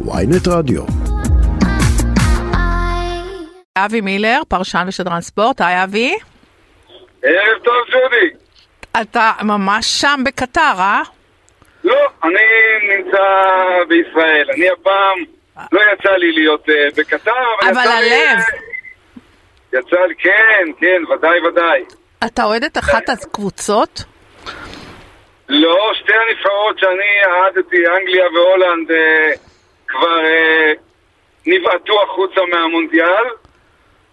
ויינט רדיו. אבי מילר, פרשן ושדרן ספורט, היי אבי. ערב טוב, ג'ודי. אתה ממש שם בקטר, אה? לא, אני נמצא בישראל. אני הפעם, לא יצא לי להיות uh, בקטר, אבל, אבל יצא הלב. לי... יצא לי, כן, כן, ודאי, ודאי. אתה אוהד את אחת הקבוצות? לא, שתי הנבחרות שאני אהדתי, אנגליה והולנד, uh, כבר uh, נבעטו החוצה מהמונדיאל,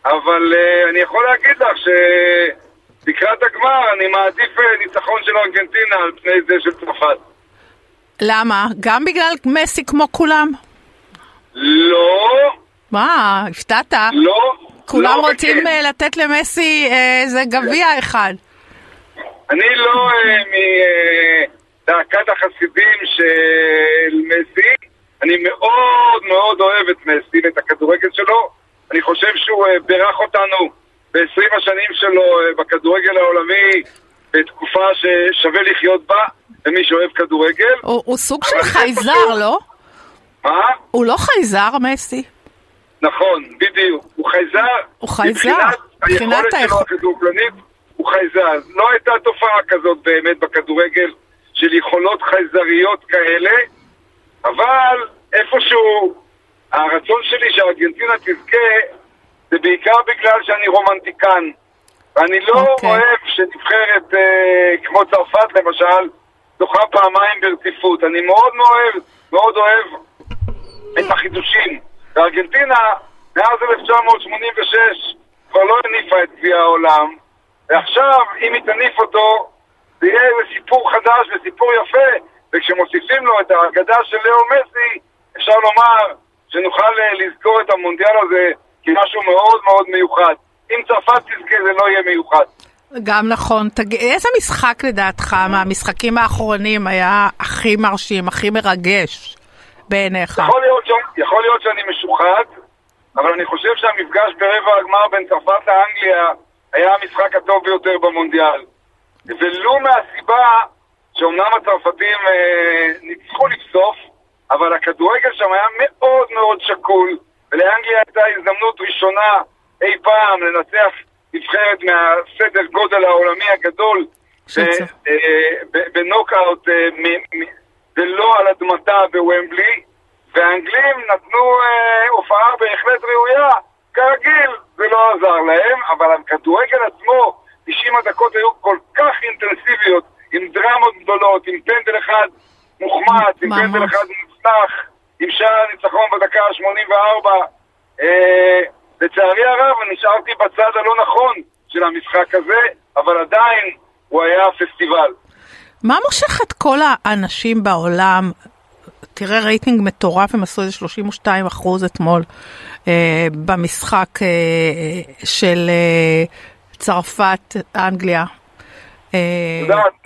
אבל uh, אני יכול להגיד לך שלקראת הגמר אני מעדיף uh, ניצחון של ארגנטינה על פני זה של צרפת. למה? גם בגלל מסי כמו כולם? לא, מה, הפתעת? לא. כולם לא רוצים וכן. אה, לתת למסי אה, איזה גביע אחד. אני לא אה, מדאקת החסידים של מסי, אני מאוד מאוד אוהב את מסי ואת הכדורגל שלו. אני חושב שהוא אה, בירך אותנו ב-20 השנים שלו אה, בכדורגל העולמי בתקופה ששווה לחיות בה, למי שאוהב כדורגל. הוא הוא סוג של חייזר, לא? מה? הוא לא חייזר, מסי. נכון, בדיוק. הוא חייזר. הוא חייזר, מבחינת היכולת שלו הכדורגלנית, הוא חייזר. לא הייתה תופעה כזאת באמת בכדורגל של יכולות חייזריות כאלה, אבל איפשהו הרצון שלי שארגנטינה תזכה זה בעיקר בגלל שאני רומנטיקן. ואני לא אוקיי. אוהב שנבחרת אה, כמו צרפת למשל זוכה פעמיים ברציפות. אני מאוד מאוד אוהב, מאוד אוהב את החידושים. וארגנטינה, מאז 1986, כבר לא הניפה את גביע העולם, ועכשיו, אם היא תניף אותו, זה יהיה סיפור חדש וסיפור יפה, וכשמוסיפים לו את האגדה של לאו מסי, אפשר לומר שנוכל אה, לזכור את המונדיאל הזה כמשהו מאוד מאוד מיוחד. אם צרפת תזכה זה לא יהיה מיוחד. גם נכון. תג... איזה משחק לדעתך מהמשחקים האחרונים היה הכי מרשים, הכי מרגש בעיניך? יכול להיות, ש... יכול להיות שאני משוחד, אבל אני חושב שהמפגש ברבע הגמר בין צרפת לאנגליה היה המשחק הטוב ביותר במונדיאל. ולו מהסיבה שאומנם הצרפתים אה, ניצחו לבסוף, אבל הכדורגל שם היה מאוד מאוד שקול, ולאנגליה הייתה הזדמנות ראשונה אי פעם לנצח נבחרת מהסדר גודל העולמי הגדול אה, בנוקאוט אה, ולא על אדמתה בוומבלי, והאנגלים נתנו אה, הופעה בהחלט ראויה, כרגיל זה לא עזר להם, אבל הכדורגל עצמו, 90 הדקות היו כל כך אינטנסיביות, עם דרמות גדולות, עם פנדל אחד מוחמץ, עם. פנדל אחד מוצלח, עם שער הניצחון בדקה ה-84. אה, לצערי הרב, אני נשארתי בצד הלא נכון של המשחק הזה, אבל עדיין הוא היה פסטיבל. מה מושך את כל האנשים בעולם? תראה רייטינג מטורף, הם עשו איזה 32 אחוז אתמול אה, במשחק אה, של אה, צרפת, אנגליה. אה, את יודעת,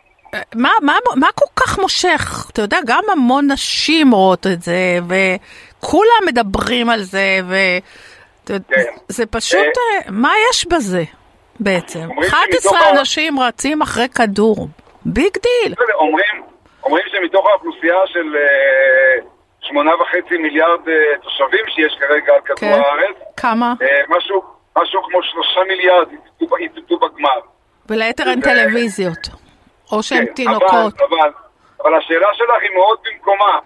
מה, מה, מה כל כך מושך? אתה יודע, גם המון נשים רואות את זה, וכולם מדברים על זה, ו... כן. זה פשוט, אה, אה, מה יש בזה בעצם? אומרים 11 שמתוך ה- אנשים רצים אחרי כדור, big deal. אומרים, אומרים שמתוך האוכלוסייה של אה, שמונה וחצי מיליארד תושבים שיש כרגע על כדור כן. הארץ, כמה? משהו, משהו כמו שלושה מיליארד יצאו- יצאו בגמר. וליתר אין טלוויזיות. או שהם כן, תינוקות. אבל, אבל, אבל השאלה שלך היא מאוד במקומה.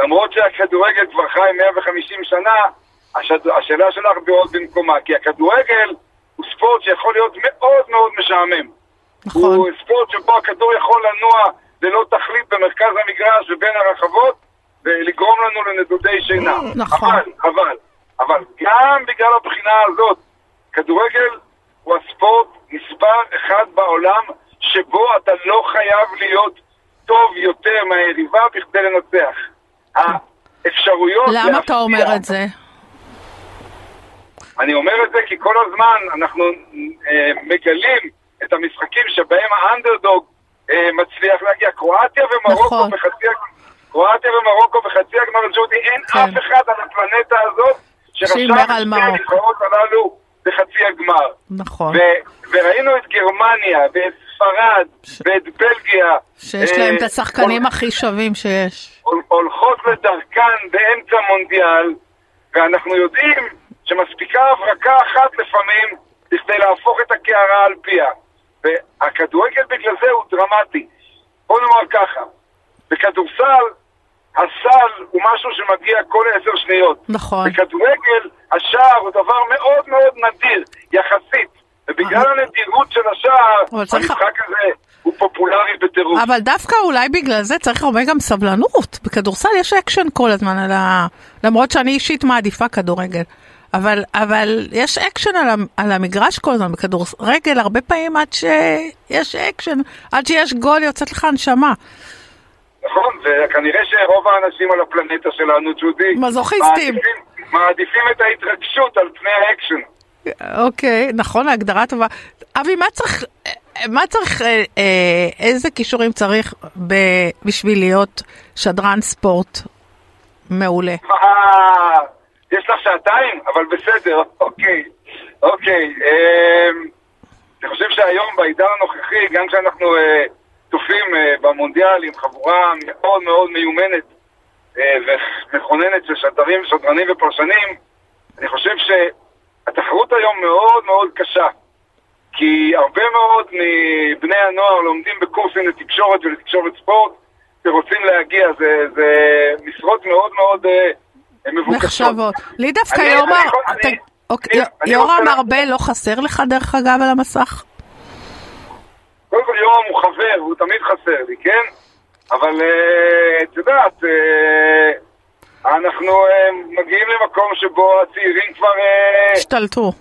למרות שהכדורגל כבר חי 150 שנה, השד... השאלה שלך מאוד במקומה. כי הכדורגל הוא ספורט שיכול להיות מאוד מאוד משעמם. נכון. הוא ספורט שבו הכדור יכול לנוע ללא תכלית במרכז המגרש ובין הרחבות ולגרום לנו לנדודי שינה. נכון. אבל, אבל, אבל גם בגלל הבחינה הזאת, כדורגל הוא הספורט מספר אחד בעולם שבו אתה לא חייב להיות טוב יותר מהיריבה בכדי לנצח. האפשרויות... למה אתה להפתיע- אומר את זה? אני אומר את זה כי כל הזמן אנחנו אה, מגלים את המשחקים שבהם האנדרדוג אה, מצליח להגיע. קרואטיה ומרוקו נכון. בחצי קרואטיה ומרוקו בחצי הגמר ג'ודי, אין כן. אף אחד על הפלנטה הזאת שרשם את שתי. הנבחרות הללו בחצי הגמר. נכון. ו- וראינו את גרמניה ואת ספרד ואת בלגיה. שיש להם את השחקנים הכי שווים שיש. הולכות לדרכן באמצע מונדיאל, ואנחנו יודעים שמספיקה הברקה אחת לפעמים בכדי להפוך את הקערה על פיה. והכדורגל בגלל זה הוא דרמטי. בוא נאמר ככה, בכדורסל הסל הוא משהו שמגיע כל עשר שניות. נכון. בכדורגל השער הוא דבר מאוד מאוד נדיר, יחסית. ובגלל הנדירות של השער, המשחק הזה הוא פופולרי בטירוף. אבל דווקא אולי בגלל זה צריך הרבה גם סבלנות. בכדורסל יש אקשן כל הזמן, על ה... למרות שאני אישית מעדיפה כדורגל. אבל, אבל יש אקשן על, על המגרש כל הזמן בכדורגל, הרבה פעמים עד שיש אקשן, עד שיש גול יוצאת לך הנשמה. נכון, וכנראה שרוב האנשים על הפלנטה שלנו, ג'ודי, מזוכיסטים. מעדיפים, מעדיפים את ההתרגשות על פני האקשן. אוקיי, נכון, הגדרה טובה. אבי, מה צריך, מה צריך, אה, אה, איזה כישורים צריך ב, בשביל להיות שדרן ספורט מעולה? אה, יש לך שעתיים, אבל בסדר, אוקיי, אוקיי. אה, אני חושב שהיום, בעידן הנוכחי, גם כשאנחנו אה, צופים אה, במונדיאל עם חבורה מאוד מאוד מיומנת ומכוננת של שדרים, שדרנים ופרשנים, אני חושב שהתחרות היום מאוד מאוד קשה. כי הרבה מאוד מבני הנוער לומדים בקורסים לתקשורת ולתקשורת ספורט ורוצים להגיע, זה, זה משרות מאוד מאוד אה, מבוקשות. נחשבות. לי דווקא יורם ארבל לא חסר לך דרך אגב על המסך? קודם כל יורם הוא חבר, הוא תמיד חסר לי, כן? אבל אה, את יודעת, אה, אנחנו אה, מגיעים למקום שבו הצעירים כבר... השתלטו.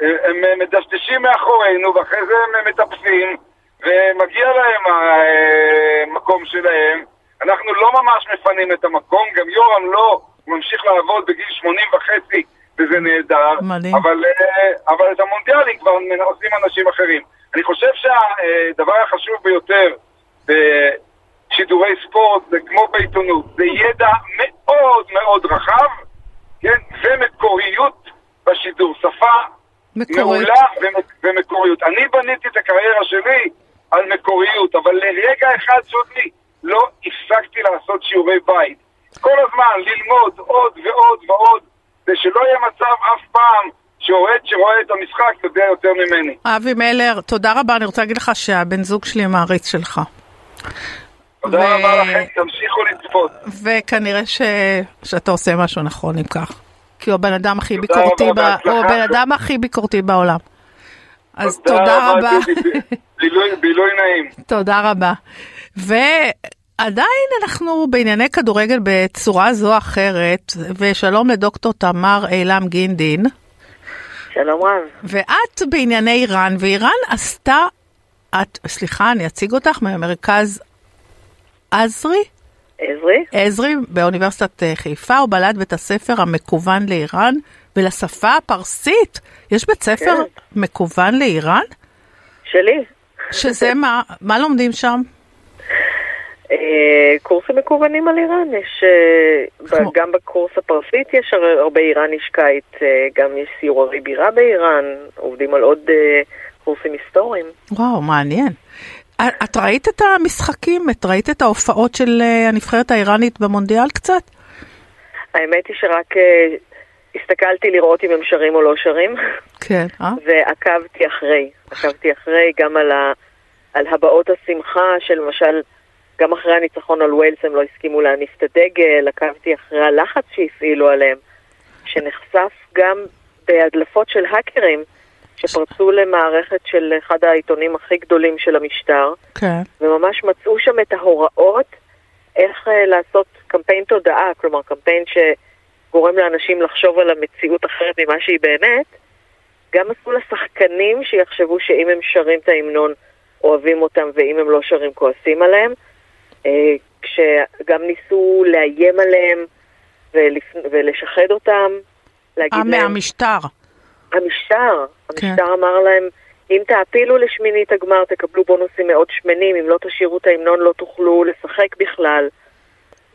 הם מדשדשים מאחורינו, ואחרי זה הם מטפסים, ומגיע להם המקום שלהם. אנחנו לא ממש מפנים את המקום, גם יורם לא, ממשיך לעבוד בגיל 80 וחצי, וזה נהדר. מדהים. אבל, אבל את המונדיאלים כבר עושים אנשים אחרים. אני חושב שהדבר החשוב ביותר בשידורי ספורט זה כמו בעיתונות, זה ידע מאוד מאוד רחב, כן, ומקוריות בשידור, שפה מקורית. מעולה ומקוריות. אני בניתי את הקריירה שלי על מקוריות, אבל לרגע אחד שודי לא הפסקתי לעשות שיעורי בית. כל הזמן ללמוד עוד ועוד ועוד, ושלא יהיה מצב אף פעם שאוהד שרואה את המשחק יודע יותר ממני. אבי מלר, תודה רבה, אני רוצה להגיד לך שהבן זוג שלי מעריץ שלך. תודה ו... רבה לכם, תמשיכו לצפות. וכנראה ש... שאתה עושה משהו נכון אם כך. כי הוא הבן אדם הכי ביקורתי, ב... הוא הבן אדם הכי ביקורתי בעולם. אז תודה, תודה רבה. בילוי, בילוי נעים. תודה רבה. ועדיין אנחנו בענייני כדורגל בצורה זו או אחרת, ושלום לדוקטור תמר אילם גינדין. שלום רב. ואת בענייני איראן, ואיראן עשתה, את, סליחה, אני אציג אותך מהמרכז עזרי? עזרי. עזרי באוניברסיטת אה, חיפה, הוא בלט בית הספר המקוון לאיראן ולשפה הפרסית. יש בית ספר כן. מקוון לאיראן? שלי. שזה מה? מה לומדים שם? אה, קורסים מקוונים על איראן, יש, אה, גם בקורס הפרסית יש הרבה איראניש קיץ, גם יש סיורי בירה באיראן, עובדים על עוד קורסים היסטוריים. וואו, מעניין. את ראית את המשחקים? את ראית את ההופעות של הנבחרת האיראנית במונדיאל קצת? האמת היא שרק הסתכלתי לראות אם הם שרים או לא שרים. כן, אה? ועקבתי אחרי, עקבתי אחרי גם על, ה, על הבעות השמחה של למשל... גם אחרי הניצחון על ווילס הם לא הסכימו להניף את הדגל, עקבתי אחרי הלחץ שהפעילו עליהם, שנחשף גם בהדלפות של האקרים שפרצו למערכת של אחד העיתונים הכי גדולים של המשטר, כן. וממש מצאו שם את ההוראות איך uh, לעשות קמפיין תודעה, כלומר קמפיין שגורם לאנשים לחשוב על המציאות אחרת ממה שהיא באמת, גם עשו לשחקנים שיחשבו שאם הם שרים את ההמנון אוהבים אותם ואם הם לא שרים כועסים עליהם. אה, כשגם ניסו לאיים עליהם ולפ... ולשחד אותם, להגיד 아, להם... מהמשטר. המשטר. כן. המשטר אמר להם, אם תעפילו לשמינית הגמר תקבלו בונוסים מאוד שמנים, אם לא תשאירו את ההמנון לא תוכלו לשחק בכלל.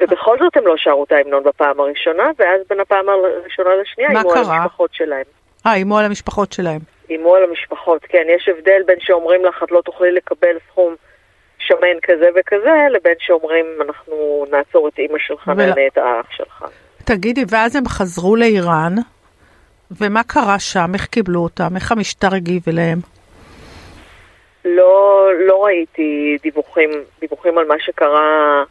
ובכל זאת הם לא שרו את ההמנון בפעם הראשונה, ואז בין הפעם הראשונה לשנייה איימו על המשפחות שלהם. אה, איימו על המשפחות שלהם. איימו על המשפחות, כן, יש הבדל בין שאומרים לך את לא תוכלי לקבל סכום שמן כזה וכזה, לבין שאומרים אנחנו נעצור את אימא שלך, ול- נענה את האח שלך. תגידי, ואז הם חזרו לאיראן, ומה קרה שם? איך קיבלו אותם? איך המשטר הגיב אליהם? לא, לא ראיתי דיווחים, דיווחים על מה שקרה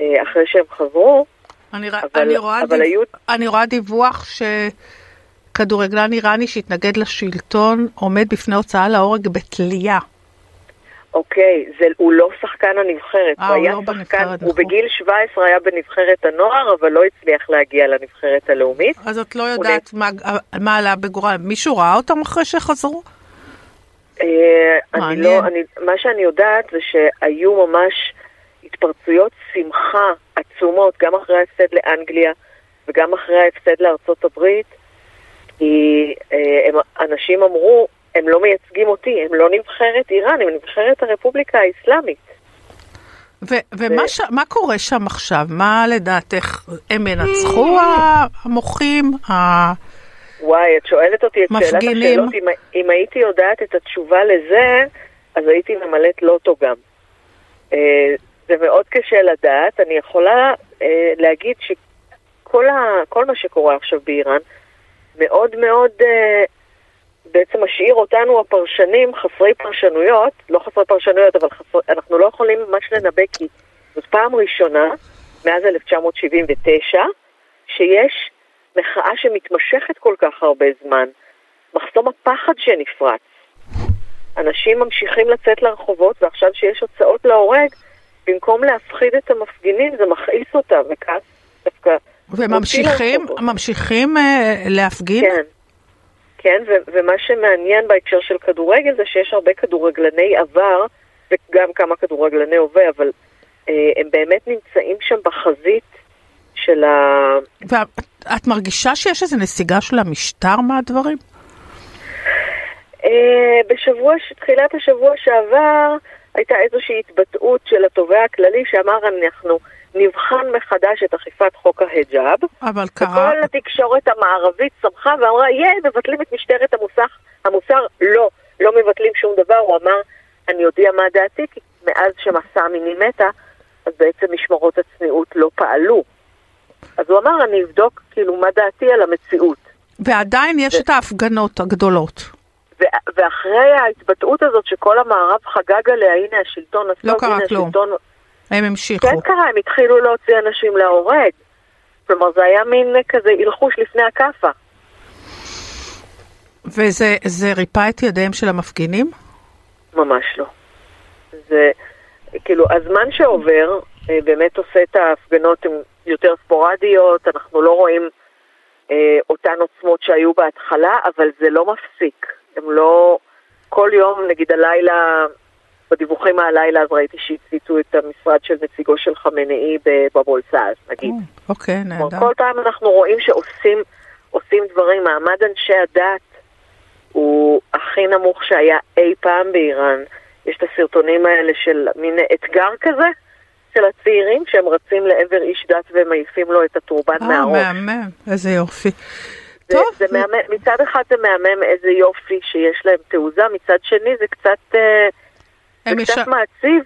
אה, אחרי שהם חזרו, אני, אבל- אני, רואה, אבל דיו... היו- אני רואה דיווח שכדורגלן איראני שהתנגד לשלטון עומד בפני הוצאה להורג בתלייה. אוקיי, זה, הוא לא שחקן הנבחרת, אה, הוא הוא לא שחקן, בנבחרת, הוא נכון. בגיל 17 היה בנבחרת הנוער, אבל לא הצליח להגיע לנבחרת הלאומית. אז את לא יודעת מה, מה עלה בגורל. מישהו ראה אותם אחרי שחזרו? אה, אני. לא, אני, מה שאני יודעת זה שהיו ממש התפרצויות שמחה עצומות, גם אחרי ההפסד לאנגליה וגם אחרי ההפסד לארצות הברית, כי אה, הם, אנשים אמרו, הם לא מייצגים אותי, הם לא נבחרת איראן, הם נבחרת הרפובליקה האסלאמית. ו- ומה ש- מה קורה שם עכשיו? מה לדעתך, הם ינצחו ה- המוחים? ה- וואי, את שואלת אותי את שאלת. השאלות, אם, אם הייתי יודעת את התשובה לזה, אז הייתי ממלאת לוטו גם. אה, זה מאוד קשה לדעת, אני יכולה אה, להגיד שכל ה, מה שקורה עכשיו באיראן מאוד מאוד אה, בעצם משאיר אותנו הפרשנים חסרי פרשנויות, לא חסרי פרשנויות, אבל חסר, אנחנו לא יכולים ממש לנבא כי זאת פעם ראשונה מאז 1979 שיש מחאה שמתמשכת כל כך הרבה זמן, מחסום הפחד שנפרץ. אנשים ממשיכים לצאת לרחובות, ועכשיו שיש הוצאות להורג, במקום להפחיד את המפגינים, זה מכעיס אותם, וכעס דווקא... וממשיכים. ממשיכים אה, להפגין? כן. כן, ו- ומה שמעניין בהקשר של כדורגל זה שיש הרבה כדורגלני עבר, וגם כמה כדורגלני הווה, אבל אה, הם באמת נמצאים שם בחזית של ה... ואת מרגישה שיש איזו נסיגה של המשטר מהדברים? אה, בשבוע, תחילת השבוע שעבר הייתה איזושהי התבטאות של התובע הכללי שאמר אנחנו נבחן מחדש את אכיפת חוק ההיג'אב. אבל קרה... וכל התקשורת המערבית שמחה ואמרה, יהיה, מבטלים את משטרת המוסך, המוסר. לא, לא מבטלים שום דבר. הוא אמר, אני אודיע מה דעתי, כי מאז שמסע המיני מתה, אז בעצם משמרות הצניעות לא פעלו. אז הוא אמר, אני אבדוק כאילו מה דעתי על המציאות. ועדיין יש את ההפגנות הגדולות. ו- ואחרי ההתבטאות הזאת שכל המערב חגג עליה, הנה השלטון לא קרה כלום. השלטון... הם המשיכו. כן קרה, הם התחילו להוציא אנשים להורג. כלומר, זה היה מין כזה הלחוש לפני הכאפה. וזה זה ריפא את ידיהם של המפגינים? ממש לא. זה, כאילו, הזמן שעובר אה, באמת עושה את ההפגנות הן יותר ספורדיות, אנחנו לא רואים אה, אותן עוצמות שהיו בהתחלה, אבל זה לא מפסיק. הם לא... כל יום, נגיד הלילה, בדיווחים מהלילה, אז ראיתי שהציתו את המשרד של נציגו של חמינאי בבולסאז, נגיד. אוקיי, כלומר, נהדר. כל פעם אנחנו רואים שעושים עושים דברים. מעמד אנשי הדת הוא הכי נמוך שהיה אי פעם באיראן. יש את הסרטונים האלה של מין אתגר כזה של הצעירים, שהם רצים לעבר איש דת ומעיפים לו את הטורבן אה, מהראש. מהמם, איזה יופי. זה, טוב, זה זה- מהמם, מצד אחד זה מהמם איזה יופי שיש להם תעוזה, מצד שני זה קצת, אה, זה יש- קצת מעציב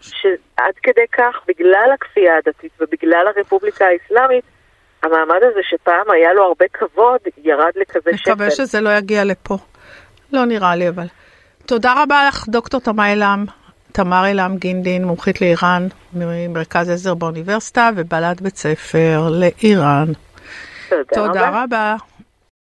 שעד כדי כך, בגלל הכפייה הדתית ובגלל הרפובליקה האסלאמית, המעמד הזה שפעם היה לו הרבה כבוד, ירד לכזה שפל. נקווה שזה לא יגיע לפה. לא נראה לי אבל. תודה רבה לך, דוקטור תמר אילם, תמר אילם גינדין, מומחית לאיראן, ממרכז עזר באוניברסיטה ובעלת בית ספר לאיראן. תודה, תודה רבה.